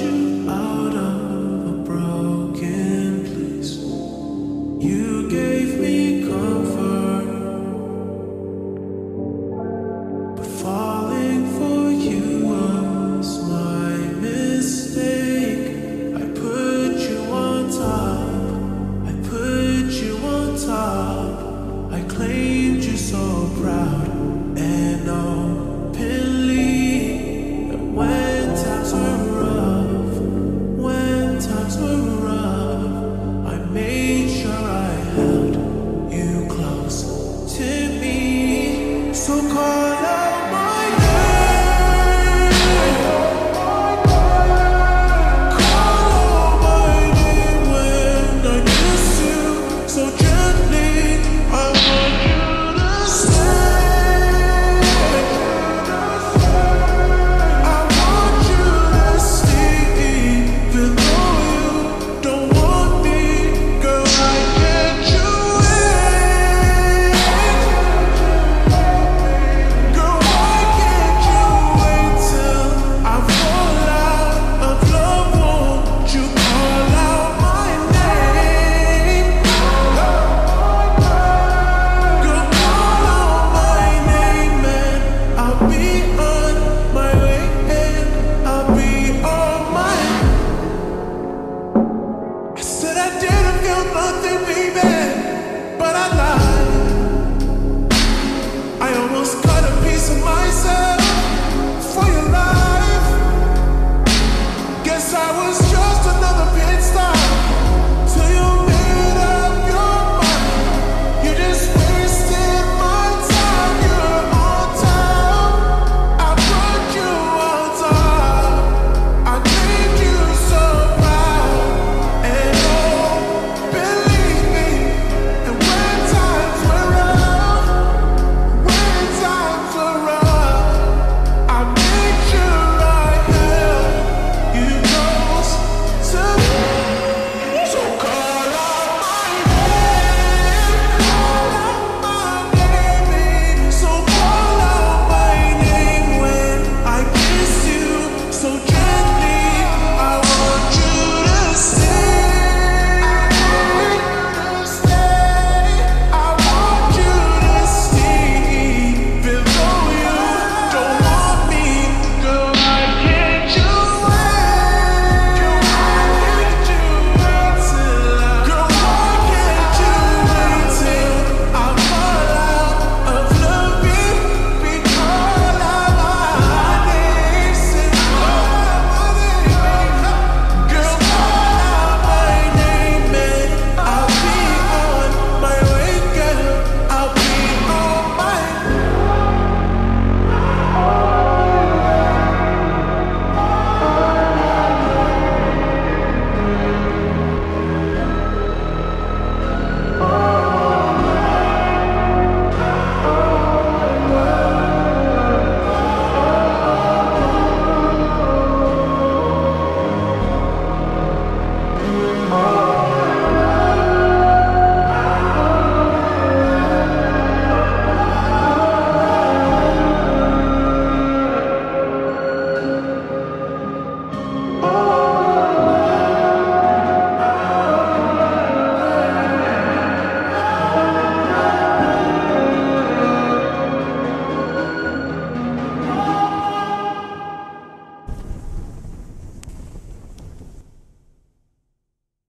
you